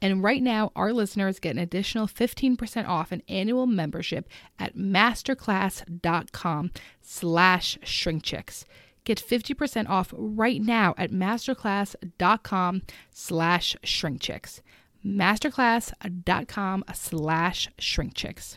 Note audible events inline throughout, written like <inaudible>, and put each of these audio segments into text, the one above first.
And right now, our listeners get an additional 15% off an annual membership at masterclass.com slash shrinkchicks. Get 50% off right now at masterclass.com slash shrinkchicks. masterclass.com slash shrinkchicks.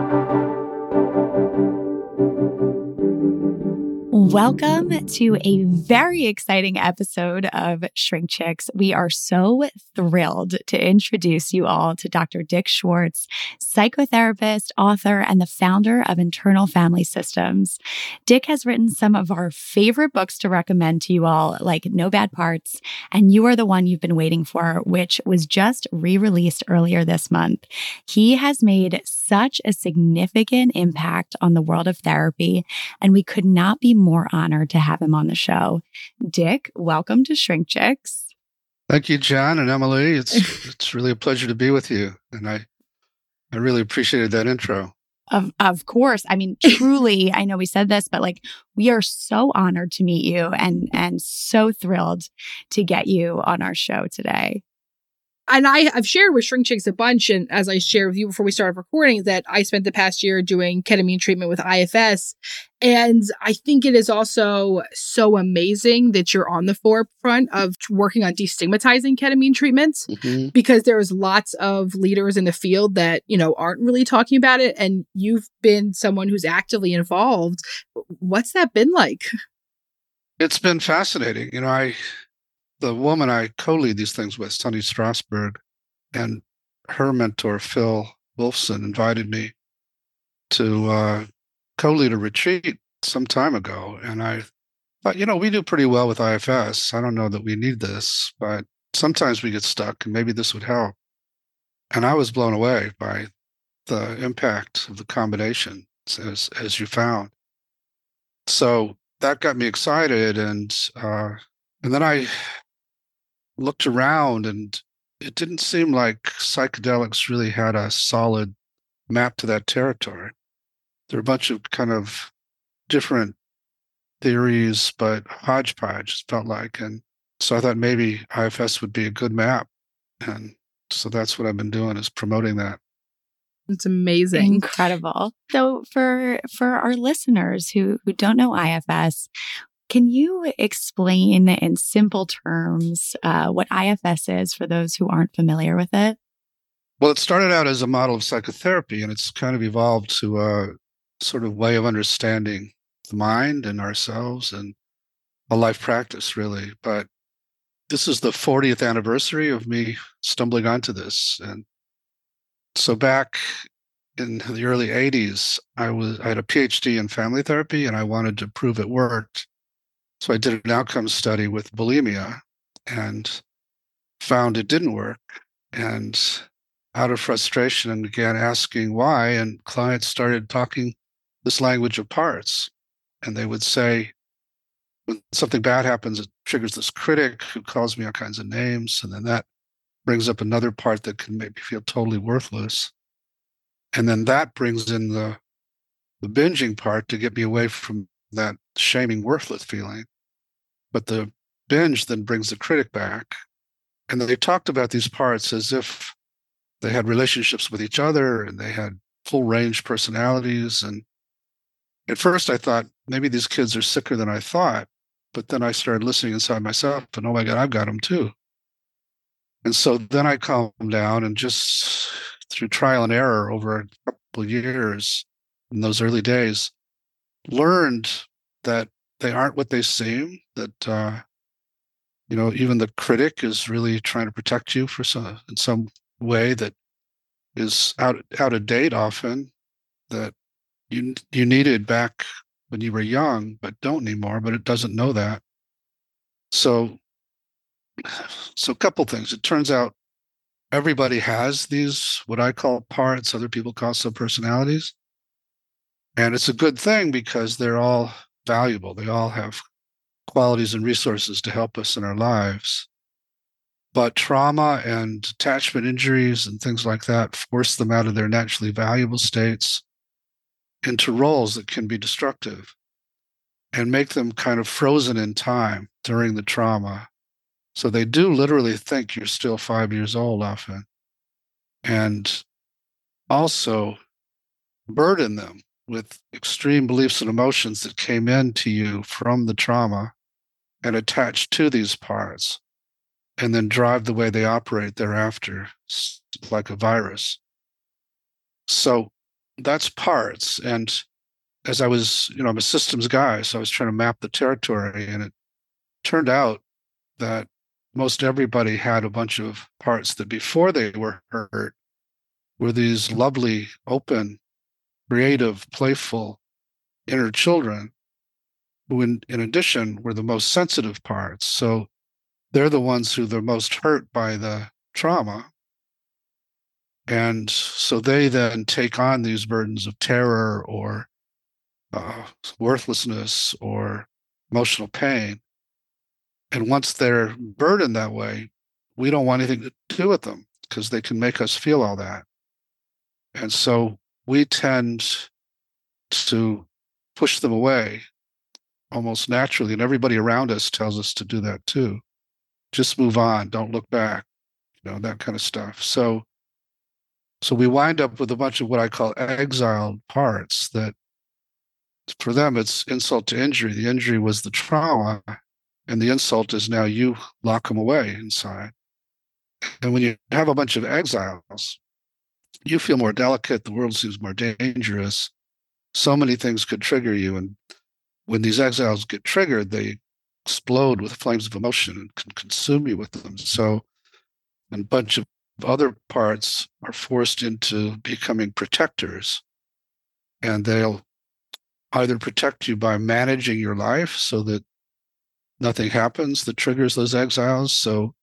Welcome to a very exciting episode of Shrink Chicks. We are so thrilled to introduce you all to Dr. Dick Schwartz, psychotherapist, author, and the founder of Internal Family Systems. Dick has written some of our favorite books to recommend to you all, like No Bad Parts, and You Are the One You've Been Waiting For, which was just re released earlier this month. He has made such a significant impact on the world of therapy, and we could not be more honored to have him on the show. Dick, welcome to Shrink Chicks. Thank you, Jen and Emmalee. It's <laughs> it's really a pleasure to be with you, and I I really appreciated that intro. Of of course. I mean, truly, <laughs> I know we said this, but like we are so honored to meet you and and so thrilled to get you on our show today. And I, I've shared with Shrink Chicks a bunch, and as I shared with you before we started recording, that I spent the past year doing ketamine treatment with IFS. And I think it is also so amazing that you're on the forefront of working on destigmatizing ketamine treatments Mhm. because there's lots of leaders in the field that, you know, aren't really talking about it. And you've been someone who's actively involved. What's that been like? It's been fascinating. You know, I the woman I co-lead these things with, Sunny Strasburg, and her mentor Phil Wolfson invited me to uh, co-lead a retreat some time ago, and I thought, you know, we do pretty well with IFS. I don't know that we need this, but sometimes we get stuck, and maybe this would help. And I was blown away by the impact of the combination, as as you found. So that got me excited, and uh, and then I looked around, and it didn't seem like psychedelics really had a solid map to that territory. There are a bunch of kind of different theories, but hodgepodge it felt like, and so I thought maybe IFS would be a good map, and so that's what I've been doing is promoting that. It's amazing. Incredible. So for for our listeners who who don't know IFS, can you explain in simple terms uh, what IFS is for those who aren't familiar with it? Well, it started out as a model of psychotherapy, and it's kind of evolved to a sort of way of understanding the mind and ourselves and a life practice, really. But this is the 40th anniversary of me stumbling onto this. And so back in the early 80s, I was I had a PhD in family therapy and I wanted to prove it worked. So I did an outcome study with bulimia and found it didn't work. And out of frustration and began asking why. And clients started talking this language of parts. And they would say, when something bad happens, it triggers this critic who calls me all kinds of names. And then that brings up another part that can make me feel totally worthless. And then that brings in the the binging part to get me away from that shaming worthless feeling. But the binge then brings the critic back. And they talked about these parts as if they had relationships with each other and they had full range personalities. And at first I thought maybe these kids are sicker than I thought. But then I started listening inside myself and oh my God, I've got them too. And so then I calmed down and just through trial and error over a couple years in those early days, learned that they aren't what they seem, that uh, you know, even the critic is really trying to protect you for some in some way that is out out of date often that you you needed back when you were young but don't anymore but it doesn't know that. So <sighs> so a couple things. It turns out everybody has these what i call parts other people call subpersonalities. And it's a good thing because they're all valuable. They all have qualities and resources to help us in our lives but trauma and attachment injuries and things like that force them out of their naturally valuable states into roles that can be destructive and make them kind of frozen in time during the trauma. So they do literally think you're still five years old often. And also burden them with extreme beliefs and emotions that came into you from the trauma and attached to these parts and then drive the way they operate thereafter, like a virus. So that's parts. And as I was, you know, I'm a systems guy, so I was trying to map the territory, and it turned out that most everybody had a bunch of parts that before they were hurt were these lovely, open, creative, playful inner children who, in, in addition, were the most sensitive parts. So they're the ones who are most hurt by the trauma. And so they then take on these burdens of terror or uh, worthlessness or emotional pain. And once they're burdened that way, we don't want anything to do with them because they can make us feel all that. And so we tend to push them away almost naturally. And everybody around us tells us to do that too. Just move on don't look back you know that kind of stuff. So so we wind up with a bunch of what i call exiled parts that for them it's insult to injury. The injury was the trauma and the insult is now you lock them away inside. And when you have a bunch of exiles you feel more delicate the world seems more dangerous so many things could trigger you and when these exiles get triggered they explode with flames of emotion and can consume you with them. So, a bunch of other parts are forced into becoming protectors, and they'll either protect you by managing your life so that nothing happens that triggers those exiles. So,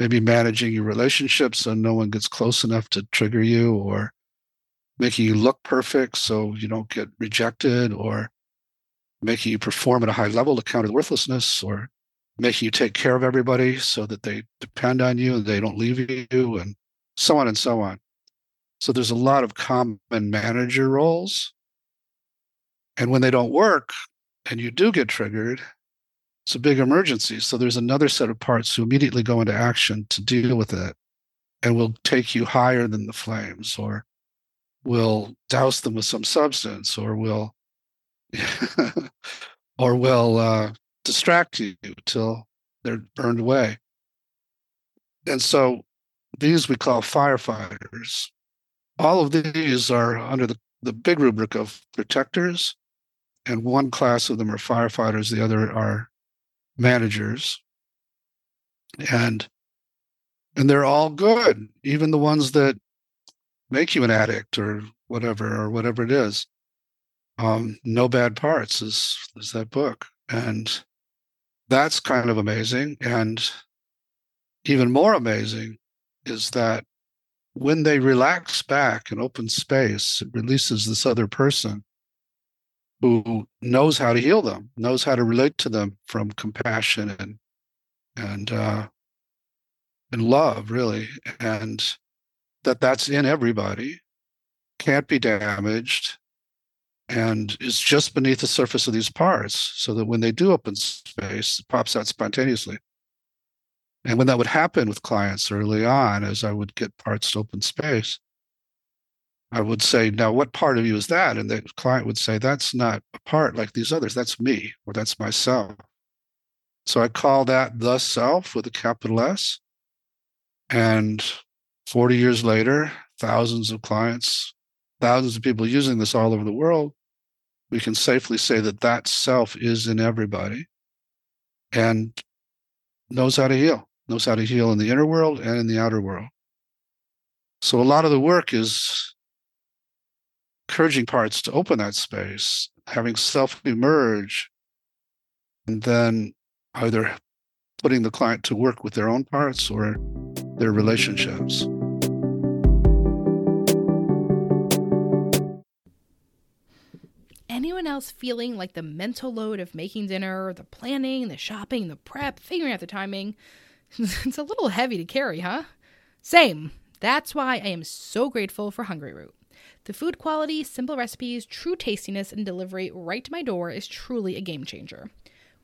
maybe managing your relationships so no one gets close enough to trigger you, or making you look perfect so you don't get rejected, or making you perform at a high level to counter the worthlessness or making you take care of everybody so that they depend on you and they don't leave you and so on and so on. So there's a lot of common manager roles. And when they don't work and you do get triggered it's a big emergency so there's another set of parts who immediately go into action to deal with it and will take you higher than the flames or will douse them with some substance or will <laughs> or will uh, distract you till they're burned away. And so these we call firefighters. All of these are under the, the big rubric of protectors, and one class of them are firefighters, the other are managers. And and they're all good, even the ones that make you an addict or whatever or whatever it is. Um, no bad parts is is that book, and that's kind of amazing. And even more amazing is that when they relax back in open space, it releases this other person who knows how to heal them, knows how to relate to them from compassion and and uh, and love, really, and that that's in everybody, can't be damaged, and is just beneath the surface of these parts, so that when they do open space, it pops out spontaneously. And when that would happen with clients early on, as I would get parts to open space, I would say, Now, what part of you is that? And the client would say, That's not a part like these others. That's me, or that's myself. So I call that the self with a capital S. And 40 years later, thousands of clients, thousands of people using this all over the world, we can safely say that that self is in everybody and knows how to heal knows how to heal in the inner world and in the outer world. So a lot of the work is encouraging parts to open that space, having self emerge, and then either putting the client to work with their own parts or their relationships. Anyone else feeling like the mental load of making dinner, the planning, the shopping, the prep, figuring out the timing? <laughs> it's a little heavy to carry, huh? Same. That's why I am so grateful for Hungryroot. The food quality, simple recipes, true tastiness, and delivery right to my door is truly a game changer.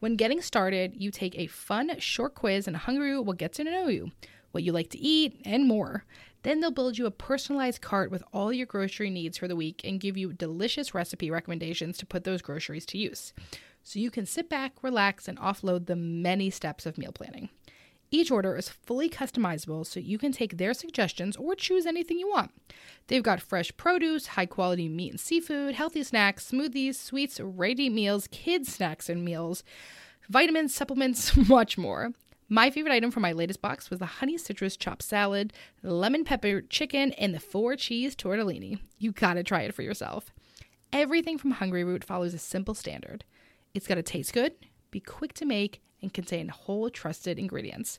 When getting started, you take a fun, short quiz, and Hungryroot will get to know you, what you like to eat, and more. Then they'll build you a personalized cart with all your grocery needs for the week and give you delicious recipe recommendations to put those groceries to use. So you can sit back, relax, and offload the many steps of meal planning. Each order is fully customizable so you can take their suggestions or choose anything you want. They've got fresh produce, high quality meat and seafood, healthy snacks, smoothies, sweets, ready meals, kids' snacks and meals, vitamins, supplements, <laughs> much more. My favorite item from my latest box was the honey citrus chopped salad, lemon pepper chicken, and the four cheese tortellini. You gotta try it for yourself. Everything from Hungryroot follows a simple standard. It's gotta taste good, be quick to make, and contain whole trusted ingredients.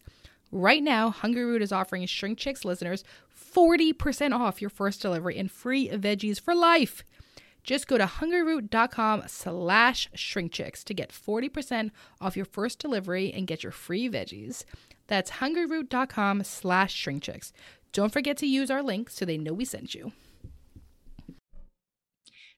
Right now, Hungryroot is offering Shrink Chicks listeners 40% off your first delivery and free veggies for life. Just go to hungryroot.com slash shrinkchicks to get 40% off your first delivery and get your free veggies. That's hungryroot.com slash shrinkchicks. Don't forget to use our link so they know we sent you.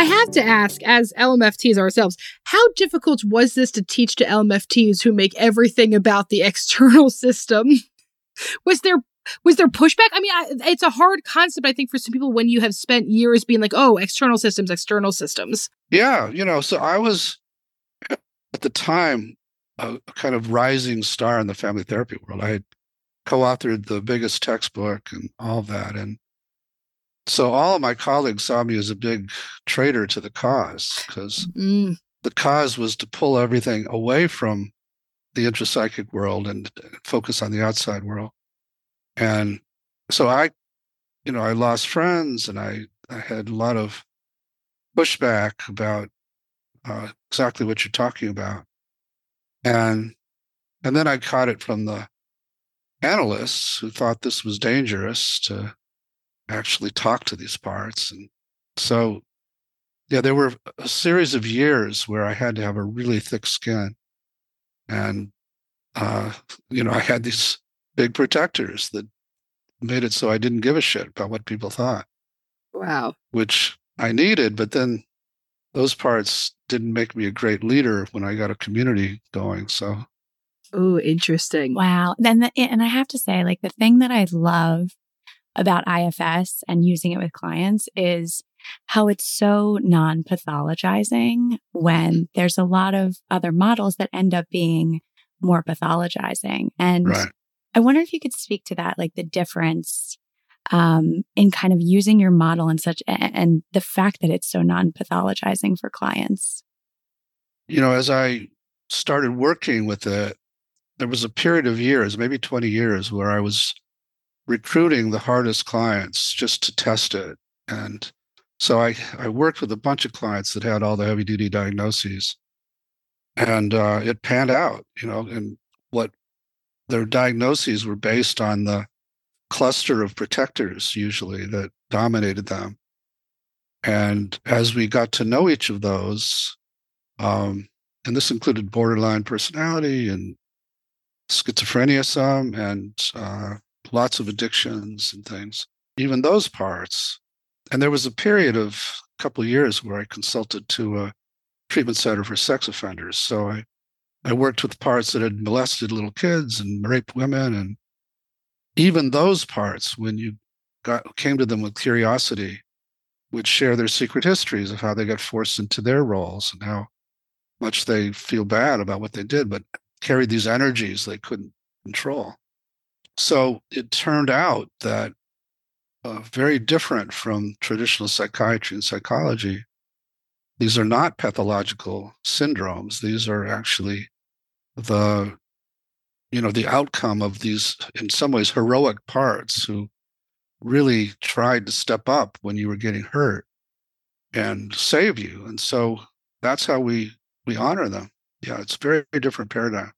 I have to ask, as LMFTs ourselves, how difficult was this to teach to LMFTs who make everything about the <laughs> external system? was there was there pushback? I mean, I, it's a hard concept, I think, for some people when you have spent years being like, "Oh, external systems, external systems." Yeah, you know, so I was at the time a, kind of rising star in the family therapy world. I had co-authored the biggest textbook and all that, and so all of my colleagues saw me as a big traitor to the cause because Mm. the cause was to pull everything away from the intrapsychic world and focus on the outside world. And so I, you know, I lost friends and I, I had a lot of pushback about uh, exactly what you're talking about. And and then I caught it from the analysts who thought this was dangerous to actually talk to these parts. And so yeah, there were a series of years where I had to have a really thick skin. And uh, you know, I had these big protectors that made it so I didn't give a shit about what people thought, Wow. which I needed, but then those parts didn't make me a great leader when I got a community going. So Oh, interesting. Wow. Then, the, and I have to say, like, the thing that I love about IFS and using it with clients is how it's so non pathologizing when there's a lot of other models that end up being more pathologizing. And right. I wonder if you could speak to that, like the difference um, in kind of using your model and such, and the fact that it's so non pathologizing for clients. You know, as I started working with it, there was a period of years, maybe 20 years, where I was recruiting the hardest clients just to test it. And so I, I worked with a bunch of clients that had all the heavy duty diagnoses. And uh, it panned out, you know, and what their diagnoses were based on the cluster of protectors, usually, that dominated them. And as we got to know each of those, um, and this included borderline personality and schizophrenia, some, and uh, lots of addictions and things, even those parts. And there was a period of a couple of years where I consulted to a treatment center for sex offenders. So I, I worked with parts that had molested little kids and raped women. And even those parts, when you got came to them with curiosity, would share their secret histories of how they got forced into their roles and how much they feel bad about what they did, but carried these energies they couldn't control. So it turned out that uh, very different from traditional psychiatry and psychology. These are not pathological syndromes. These are actually the, you know, the outcome of these, in some ways, heroic parts who really tried to step up when you were getting hurt and save you. And so that's how we we honor them. Yeah, it's very, very different paradigm.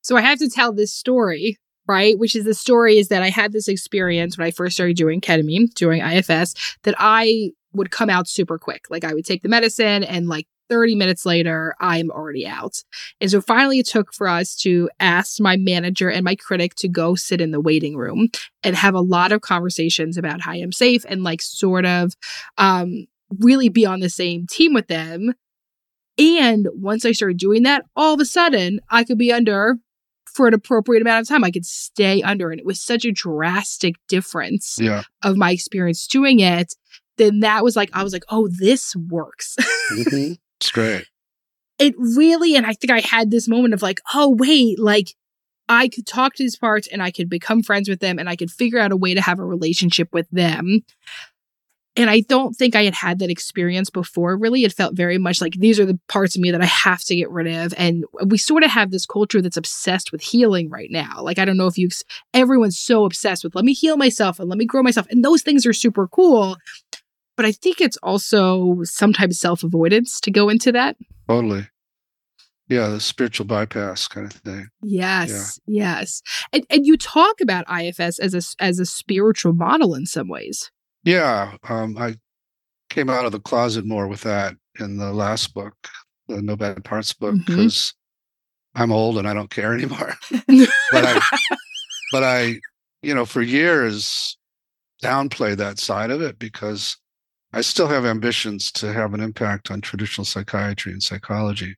So I have to tell this story, right? Which is the story is that I had this experience when I first started doing ketamine, doing IFS, that I would come out super quick. Like I would take the medicine and like 30 minutes later, I'm already out. And so finally, it took for us to ask my manager and my critic to go sit in the waiting room and have a lot of conversations about how I'm safe and like sort of um, really be on the same team with them. And once I started doing that, all of a sudden I could be under for an appropriate amount of time. I could stay under. And it was such a drastic difference Yeah. of my experience doing it. Then that was like, I was like, oh, this works. Mhm. <laughs> It's great. it really, and I think I had this moment of like, oh, wait, like I could talk to these parts and I could become friends with them and I could figure out a way to have a relationship with them. And I don't think I had had that experience before, really. It felt very much like these are the parts of me that I have to get rid of. And we sort of have this culture that's obsessed with healing right now. Like, I don't know if you, everyone's so obsessed with let me heal myself and let me grow myself. And those things are super cool. But I think it's also sometimes self avoidance to go into that. Totally. Yeah, the spiritual bypass kind of thing. Yes, yes. And and you talk about IFS as a as a spiritual model in some ways. Yeah, um, I came out of the closet more with that in the last book, the No Bad Parts book, because I'm old and I don't care <laughs> anymore. but I, <laughs> but I, you know, for years downplay that side of it because I still have ambitions to have an impact on traditional psychiatry and psychology.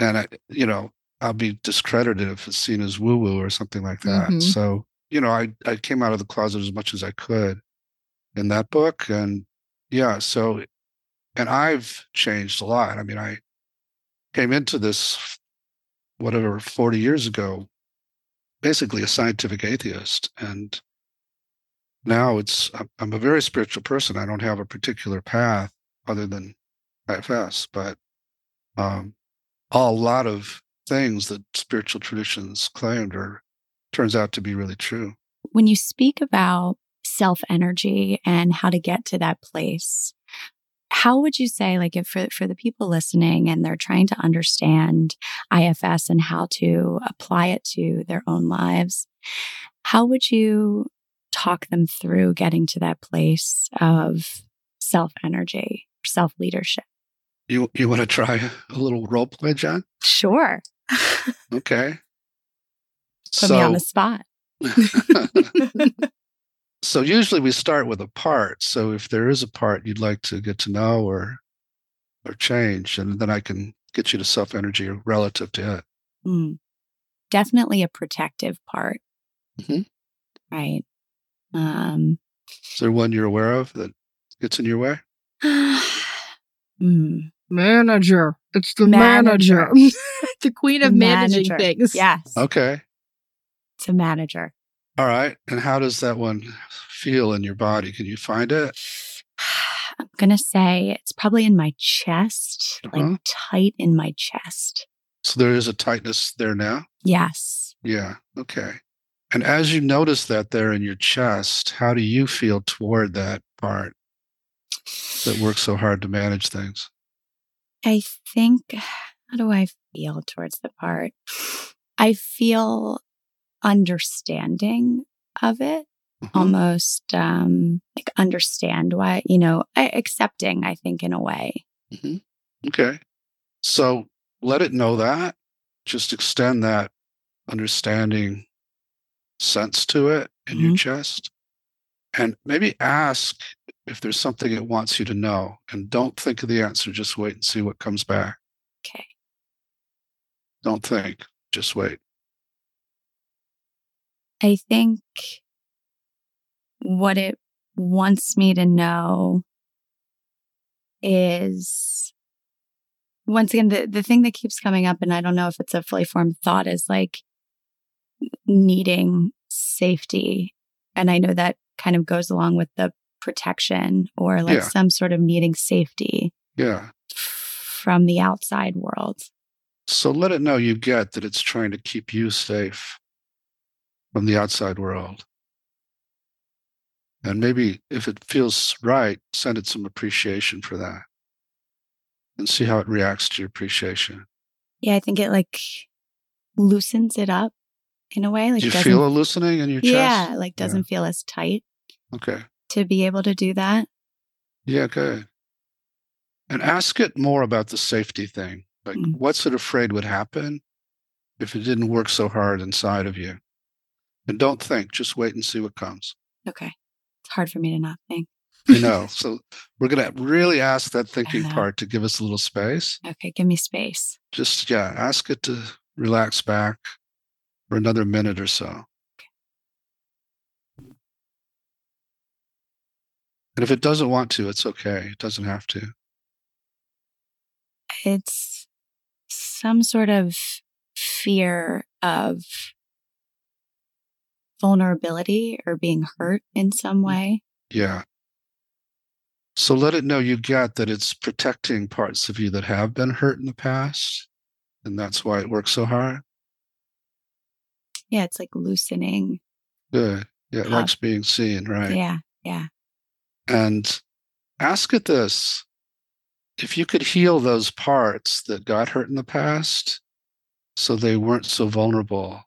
And I, you know, I'll be discredited if it's seen as woo woo or something like that. Mhm. So, you know, I, I came out of the closet as much as I could in that book. And yeah, so, and I've changed a lot. I mean, I came into this, whatever, 40 years ago, basically a scientific atheist. And now it's I'm- a very spiritual person. I don't have a particular path other than IFS, but um, a lot of things that spiritual traditions claimed are turns out to be really true. When you speak about self energy and how to get to that place, how would you say, like, if for, for the people listening and they're trying to understand IFS and how to apply it to their own lives, how would you talk them through getting to that place of self energy, self leadership? You you want to try a little role play, Jen? Sure. Okay. Put me on the spot. <laughs> <laughs> <laughs> so usually we start with a part. So if there is a part you'd like to get to know or or change, and then I can get you to self energy relative to it. Mm. Definitely a protective part. Mhm. Right. Um, Is there one you're aware of that gets in your way? <sighs> mm, Manager. It's the Manager. manager. <laughs> the queen of managing manager. things. Yes. Okay. It's a manager. All right. And how does that one feel in your body? Can you find it? I'm going to say it's probably in my chest, Uh-huh. like tight in my chest. So there is a tightness there now? Yes. Yeah. Okay. And as you notice that there in your chest, how do you feel toward that part that works so hard to manage things? I think, how do I feel towards the part? I feel understanding of it, Mhm. almost um, like understand why, you know, accepting, I think, in a way. Mhm. Okay. So let it know that. Just extend that understanding sense to it in your chest. And maybe ask if there's something it wants you to know. And don't think of the answer. Just wait and see what comes back. Okay. Don't think. Just wait. I think what it wants me to know is once again the, the thing that keeps coming up and i don't know if it's a fully formed thought is like needing safety and i know that kind of goes along with the protection or like Yeah. some sort of needing safety Yeah. from the outside world So let it know you get that it's trying to keep you safe from the outside world. And maybe if it feels right, send it some appreciation for that and see how it reacts to your appreciation. yeah i think it like loosens it up in a way like Do you feel a loosening in your chest? yeah like doesn't feel as tight Okay. to be able to do that Yeah, good. And ask it more about the safety thing. Like, Mm. what's it afraid would happen if it didn't work so hard inside of you? And don't think, just wait and see what comes. okay it's hard for me to not think You <laughs> know, so we're going to really ask that thinking part to give us a little space. okay give me space Just, yeah, ask it to relax back for another minute or so. And if it doesn't want to, it's okay. It doesn't have to. it's some sort of fear of vulnerability or being hurt in some mm, way Yeah. So let it know you get that it's protecting parts of you that have been hurt in the past. And that's why it works so hard. yeah it's like loosening Good. Yeah, it Up. likes being seen, right? yeah yeah And ask it this if you could heal those parts that got hurt in the past so they weren't so vulnerable,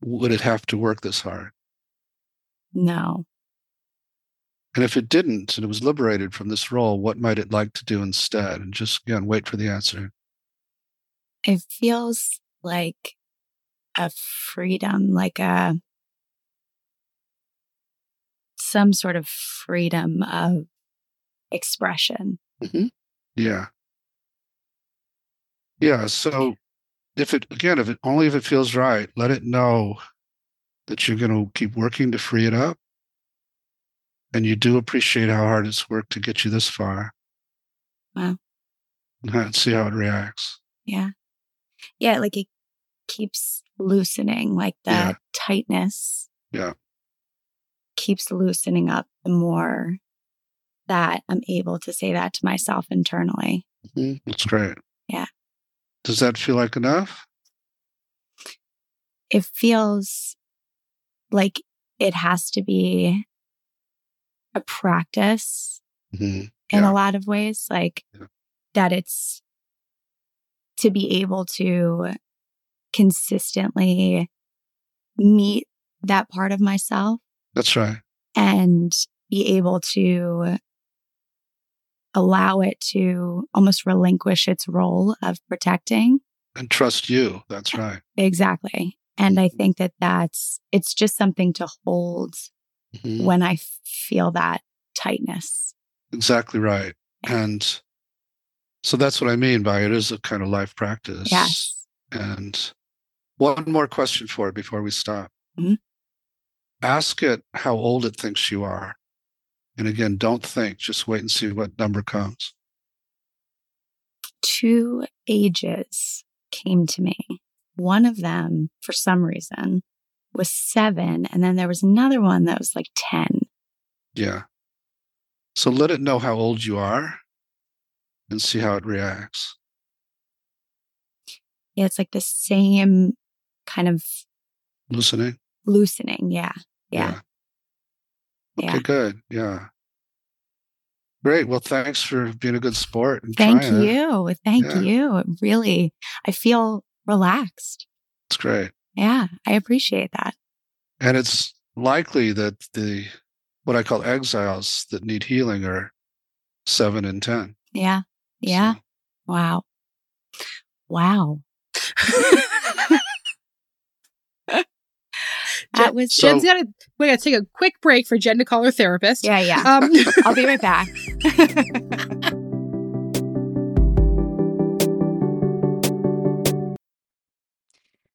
would it have to work this hard? no And if it didn't and it was liberated from this role, what might it like to do instead? And just again, wait for the answer. it feels like a freedom like a some sort of freedom of expression mm-hmm. Yeah. Yeah. So if it, again, if it only if it feels right, let it know that you're going to keep working to free it up. And you do appreciate how hard it's worked to get you this far. Wow. And see how it reacts. yeah yeah like it keeps loosening like the Yeah. tightness Yeah. keeps loosening up the more that I'm able to say that to myself internally. Mm-hmm. That's great. Yeah. Does that feel like enough? It feels like it has to be a practice Mm-hmm. in a lot of ways, like Yeah. that it's to be able to consistently meet that part of myself That's right. and be able to allow it to almost relinquish its role of protecting. And trust you. That's right. Exactly. And I think that that's, it's just something to hold Mhm. when I feel that tightness. Exactly right. And so that's what I mean by it is a kind of life practice. Yes. And one more question for it before we stop. Mhm. Ask it how old it thinks you are. And again, don't think, just wait and see what number comes. Two ages came to me. One of them, for some reason, was seven. And then there was another one that was like 10. Yeah. So let it know how old you are and see how it reacts. Yeah, it's like the same kind of loosening. loosening. Yeah. Yeah. Okay, Yeah. good. Yeah. Great. Well, thanks for being a good sport. And Thank trying it. you. Thank Yeah. you. Really, I feel relaxed. It's great. Yeah, I appreciate that. And it's likely that the what I call exiles that need healing are seven and ten. Yeah. Yeah. So, Wow. Wow. <laughs> <laughs> that was So- Jen's got to. We got to take a quick break for Jen to call her therapist. yeah, yeah. Um, <laughs> I'll be right back. <laughs>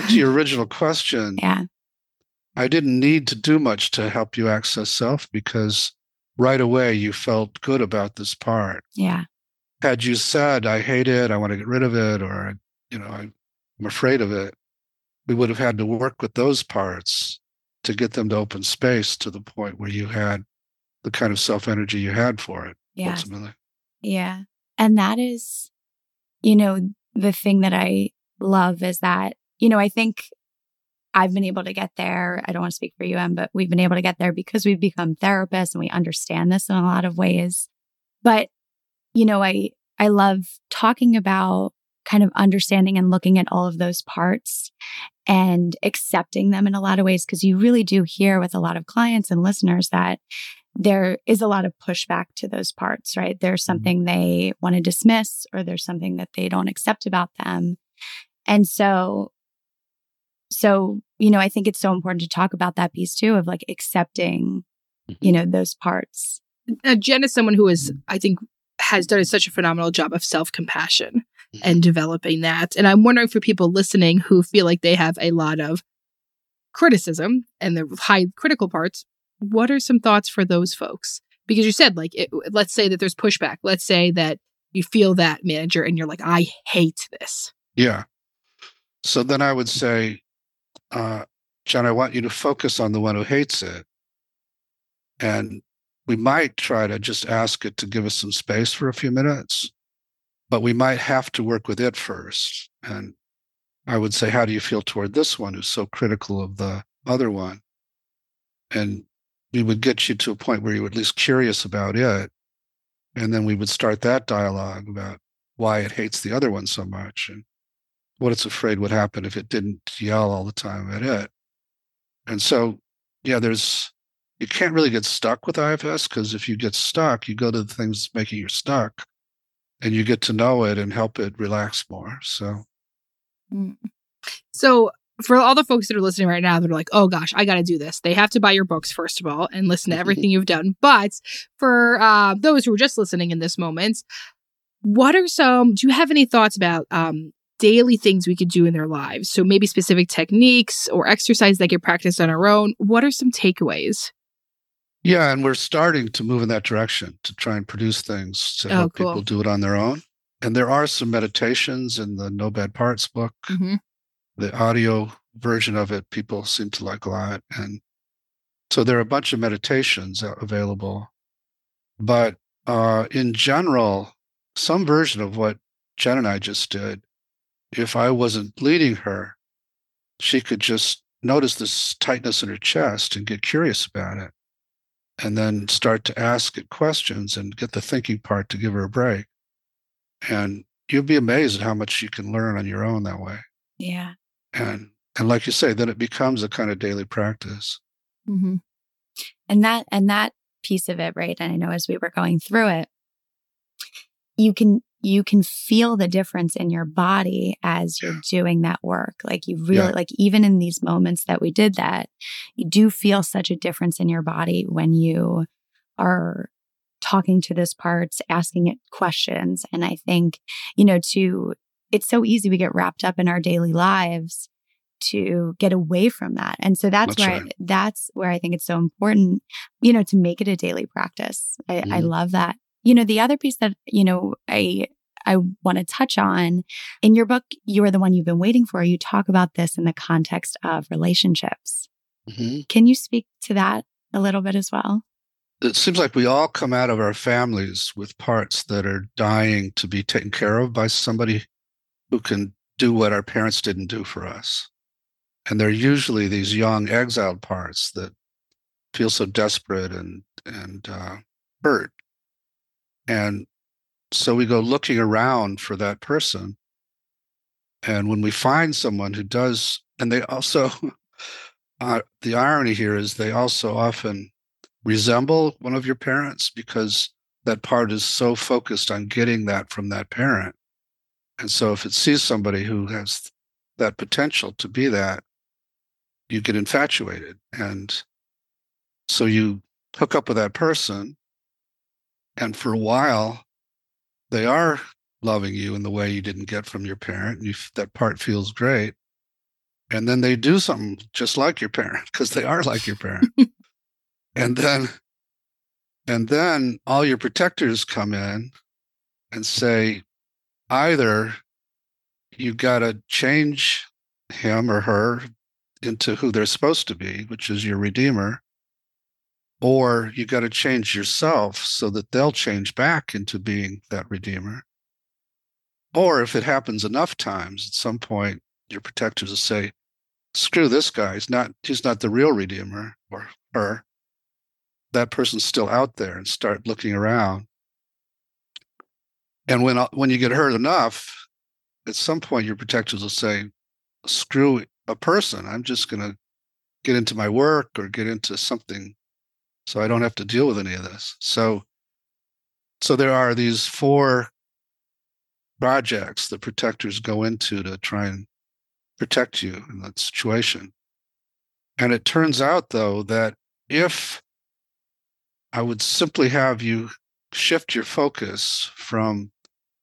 Back to your original question. <laughs> Yeah. I didn't need to do much to help you access self because right away you felt good about this part. Yeah. Had you said, I hate it, I want to get rid of it, or, you know, I'm afraid of it, we would have had to work with those parts to get them to open space to the point where you had the kind of self energy you had for it Yeah. ultimately. Yeah. And that is, you know, the thing that I love is that, you know, I think I've been able to get there. I don't want to speak for you, Em, but we've been able to get there because we've become therapists and we understand this in a lot of ways. But, you know, I, I love talking about kind of understanding and looking at all of those parts and accepting them in a lot of ways. Cause you really do hear with a lot of clients and listeners that there is a lot of pushback to those parts, right? There's mm-hmm. something they want to dismiss or there's something that they don't accept about them. And so, so, you know, I think it's so important to talk about that piece too of like accepting you mm-hmm. know, those parts. Now, Jen is someone who is, mm-hmm. I think, has done such a phenomenal job of self compassion mm-hmm. and developing that. And I'm wondering for people listening who feel like they have a lot of criticism and the high critical parts, what are some thoughts for those folks? Because you said, like, it, let's say that there's pushback. Let's say that you feel that manager and you're like, I hate this. Yeah. So then I would say, uh, John, I want you to focus on the one who hates it. And we might try to just ask it to give us some space for a few minutes, but we might have to work with it first. And I would say, how do you feel toward this one who's so critical of the other one? And we would get you to a point where you were at least curious about it. And then we would start that dialogue about why it hates the other one so much and what it's afraid would happen if it didn't yell all the time at it. And so, yeah, there's, you can't really get stuck with IFS because if you get stuck, you go to the things making you stuck and you get to know it and help it relax more. So, mm. so for all the folks that are listening right now that are like, oh gosh, I got to do this, they have to buy your books, first of all, and listen to <laughs> everything you've done. But for uh, those who are just listening in this moment, what are some, do you have any thoughts about um, daily things we could do in their lives? So maybe specific techniques or exercise they could practice on our own. What are some takeaways? Yeah, and we're starting to move in that direction to try and produce things to oh, help cool. people do it on their own. And there are some meditations in the No Bad Parts book. Mm-hmm the audio version of it people seem to like a lot and so there are a bunch of meditations available but uh, in general some version of what jen and i just did if i wasn't leading her she could just notice this tightness in her chest and get curious about it and then start to ask it questions and get the thinking part to give her a break. And you'd be amazed at how much you can learn on your own that way. Yeah. And and like you say then it becomes a kind of daily practice. Mm-hmm. and that and that piece of it right and i know as we were going through it you can you can feel the difference in your body as you're doing that work like you really yeah. like even in these moments that we did that you do feel such a difference in your body when you are talking to this parts asking it questions and i think you know to it's so easy we get wrapped up in our daily lives to get away from that. And so that's, that's where right. I, that's where I think it's so important, you know, to make it a daily practice. I, mm. I mm-hmm. love that. You know, the other piece that, you know, I I want to touch on in your book, You Are the One You've Been Waiting For. You talk about this in the context of relationships. Mm-hmm. Can you speak to that a little bit as well? It seems like we all come out of our families with parts that are dying to be taken care of by somebody who can do what our parents didn't do for us. And they're usually these young exiled parts that feel so desperate and and uh, hurt. And so we go looking around for that person. And when we find someone who does, and they also, <laughs> uh, the irony here is they also often resemble one of your parents because that part is so focused on getting that from that parent and so if it sees somebody who has that potential to be that, you get infatuated. And so you hook up with that person. And for a while, they are loving you in the way you didn't get from your parent. You, that part feels great. And then they do something just like your parent because they are like your parent. <laughs> and then, and then all your protectors come in and say, either you got to change him or her into who they're supposed to be, which is your redeemer, or you got to change yourself so that they'll change back into being that redeemer. Or if it happens enough times, at some point, your protectors will say, screw this guy. He's not, he's not the real redeemer or her. That person's still out there and start looking around and when uh, when you get hurt enough, at some point your protectors will say, "Screw a person. I'm just going to get into my work or get into something, so I don't have to deal with any of this." So, so there are these four projects that protectors go into to try and protect you in that situation. And it turns out, though, that if I would simply have you shift your focus from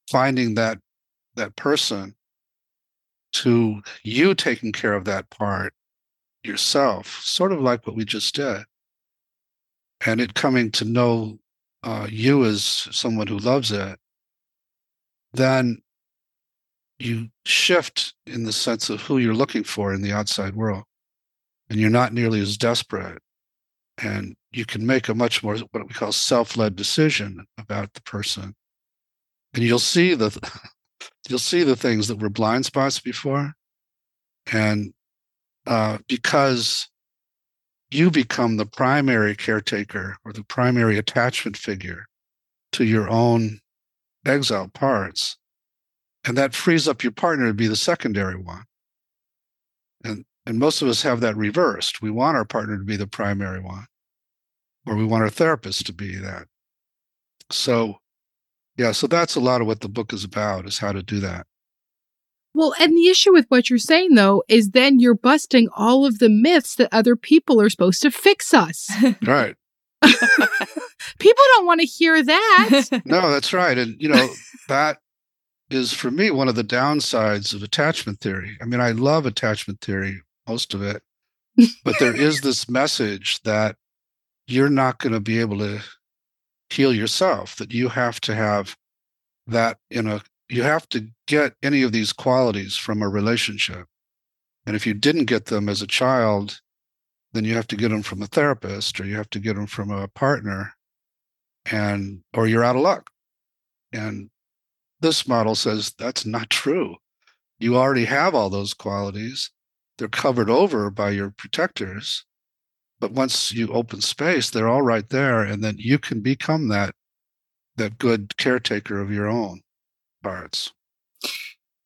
finding that that person to you taking care of that part yourself, sort of like what we just did. And it coming to know uh, you as someone who loves it, then you shift in the sense of who you're looking for in the outside world. And you're not nearly as desperate. And you can make a much more what we call self-led decision about the person. And you'll see the <laughs> you'll see the things that were blind spots before. And uh, because you become the primary caretaker or the primary attachment figure to your own exiled parts, and that frees up your partner to be the secondary one. And and most of us have that reversed. We want our partner to be the primary one, or we want our therapist to be that. So yeah, so that's a lot of what the book is about is how to do that. Well, and the issue with what you're saying though is then you're busting all of the myths that other people are supposed to fix us. <laughs> Right. <laughs> people don't want to hear that. <laughs> No, that's right. And you know, that is for me one of the downsides of attachment theory. I mean, I love attachment theory, most of it, but there is this message that you're not going to be able to heal yourself, that you have to have that in a, you have to get any of these qualities from a relationship. And if you didn't get them as a child, then you have to get them from a therapist or you have to get them from a partner and or you're out of luck. And this model says that's not true. You already have all those qualities. They're covered over by your protectors. But once you open space, they're all right there. And then you can become that that good caretaker of your own parts.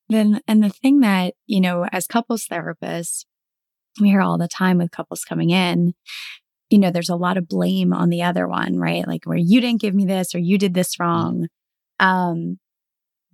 Then and the thing that, you know, as couples therapists, we hear all the time with couples coming in, you know, there's a lot of blame on the other one, right? Like where you didn't give me this or you did this wrong. Um,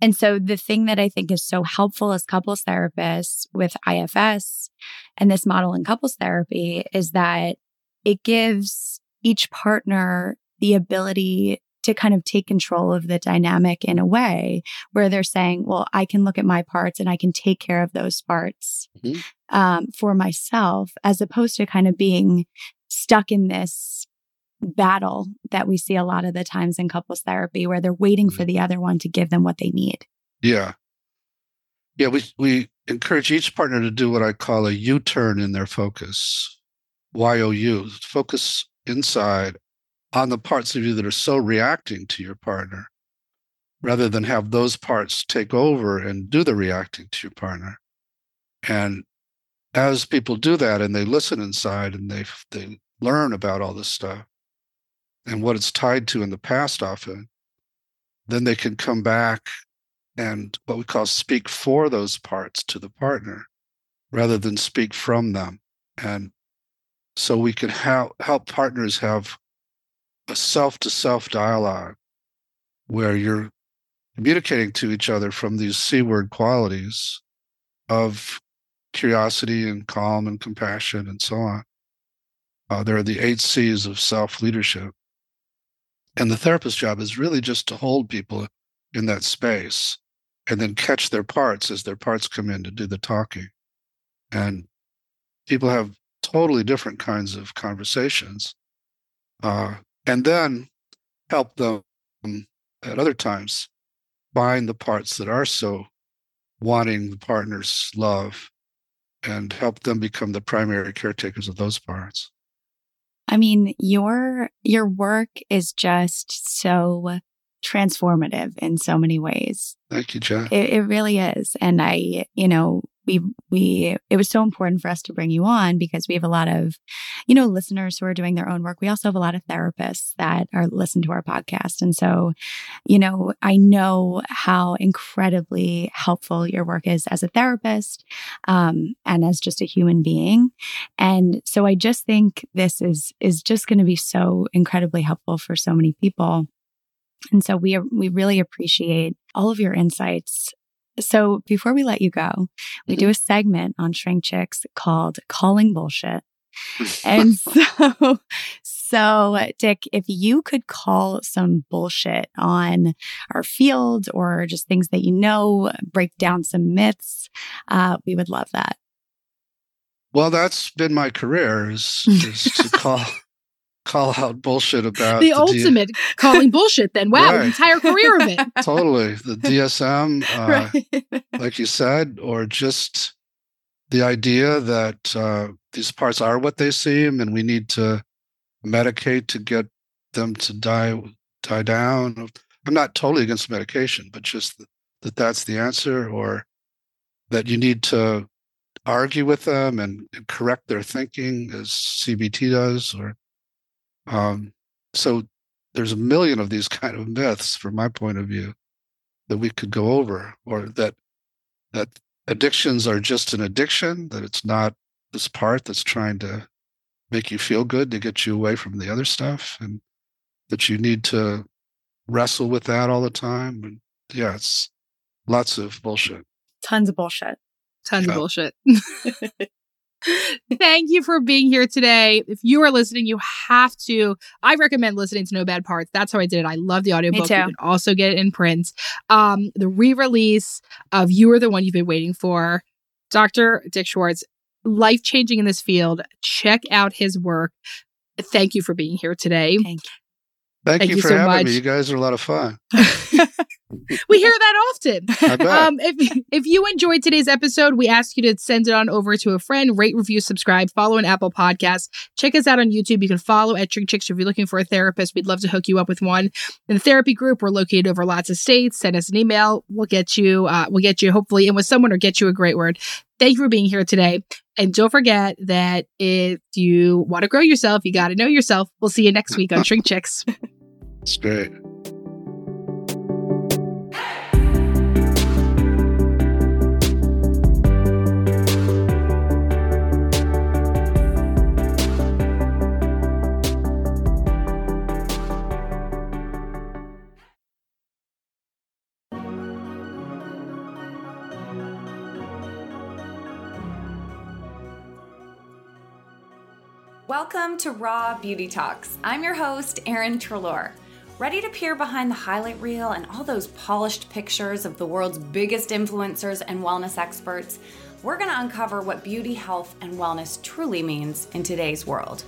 and so the thing that I think is so helpful as couples therapists with IFS and this model in couples therapy is that it gives each partner the ability to kind of take control of the dynamic in a way where they're saying, well, I can look at my parts and I can take care of those parts mm-hmm. um, for myself, as opposed to kind of being stuck in this battle that we see a lot of the times in couples therapy where they're waiting for mm-hmm. the other one to give them what they need. Yeah. Yeah, we we encourage each partner to do what I call a U-turn in their focus. Y-O-U, focus inside on the parts of you that are so reacting to your partner rather than have those parts take over and do the reacting to your partner. And as people do that and they listen inside and they they learn about all this stuff, and what it's tied to in the past often, then they can come back and what we call speak for those parts to the partner rather than speak from them. And so we can help help partners have a self to self dialogue where you're communicating to each other from these C word qualities of curiosity and calm and compassion and so on. Uh, there are the eight C's of self leadership. And the therapist's job is really just to hold people in that space and then catch their parts as their parts come in to do the talking. And people have totally different kinds of conversations. Uh, and then help them um, at other times find the parts that are so wanting the partner's love and help them become the primary caretakers of those parts. I mean, your your work is just so transformative in so many ways. Thank you, Jen. It, it really is. And I, you know, we we it was so important for us to bring you on because we have a lot of you know listeners who are doing their own work. We also have a lot of therapists that are listen to our podcast. And so you know i know how incredibly helpful your work is as a therapist um, and as just a human being. And so i just think this is is just going to be so incredibly helpful for so many people. And so we we really appreciate all of your insights so before we let you go, we mm-hmm. do a segment on Shrink Chicks called Calling Bullshit. <laughs> and so, so Dick, if you could call some bullshit on our field or just things that you know, break down some myths, uh, we would love that. Well, that's been my career is, is to <laughs> call call out bullshit about the, the ultimate D- calling bullshit. Then wow, right. entire career of it. <laughs> totally, the DSM, <laughs> uh, right. like you said, or just the idea that uh, these parts are what they seem, and we need to medicate to get them to die die down. I'm not totally against medication, but just that, that that's the answer, or that you need to argue with them and, and correct their thinking, as CBT does, or um, so there's a million of these <laughs> kind of myths from my point of view that we could go over or that that addictions are just an addiction that it's not this part that's trying to make you feel good to get you away from the other stuff and that you need to wrestle with that all the time and yeah it's lots of bullshit. Tons of bullshit. Tons yeah. of bullshit <laughs> <laughs> Thank you for being here today. If you are listening, you have to. I recommend listening to No Bad Parts. That's how I did it. I love the audiobook. You can also get it in print. Um, the re-release of "You Are the One You've Been Waiting For." Dr. Dick Schwartz, life changing in this field. Check out his work. Thank you for being here today. Thank you. Thank, Thank you, you, for so having much. me. You guys are a lot of fun. <laughs> <laughs> we hear that often. Um, if if you enjoyed today's episode, we ask you to send it on over to a friend, rate, review, subscribe, follow an Apple Podcast. Check us out on YouTube. You can follow at Shrink Chicks if you're looking for a therapist. We'd love to hook you up with one. In the therapy group, we're located over lots of states. Send us an email. We'll get you. Uh, we'll get you hopefully in with someone or get you a great word. Thank you for being here today. And don't forget that if you want to grow yourself, you got to know yourself. We'll see you next week on <laughs> Shrink Chicks. It's great. Welcome to Raw Beauty Talks. I'm your host, Erin Trela. Ready to peer behind the highlight reel and all those polished pictures of the world's biggest influencers and wellness experts? We're going to uncover what beauty, health, and wellness truly means in today's world.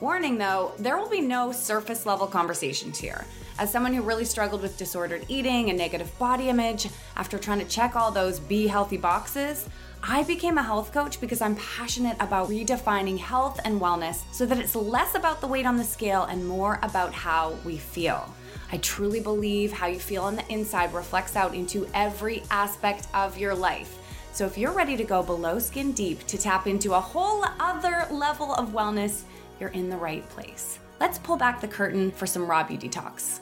Warning though, there will be no surface level conversations here. As someone who really struggled with disordered eating and negative body image after trying to check all those be healthy boxes, I became a health coach because I'm passionate about redefining health and wellness so that it's less about the weight on the scale and more about how we feel. I truly believe how you feel on the inside reflects out into every aspect of your life. So if you're ready to go below skin deep to tap into a whole other level of wellness, you're in the right place. Let's pull back the curtain for some raw beauty talks.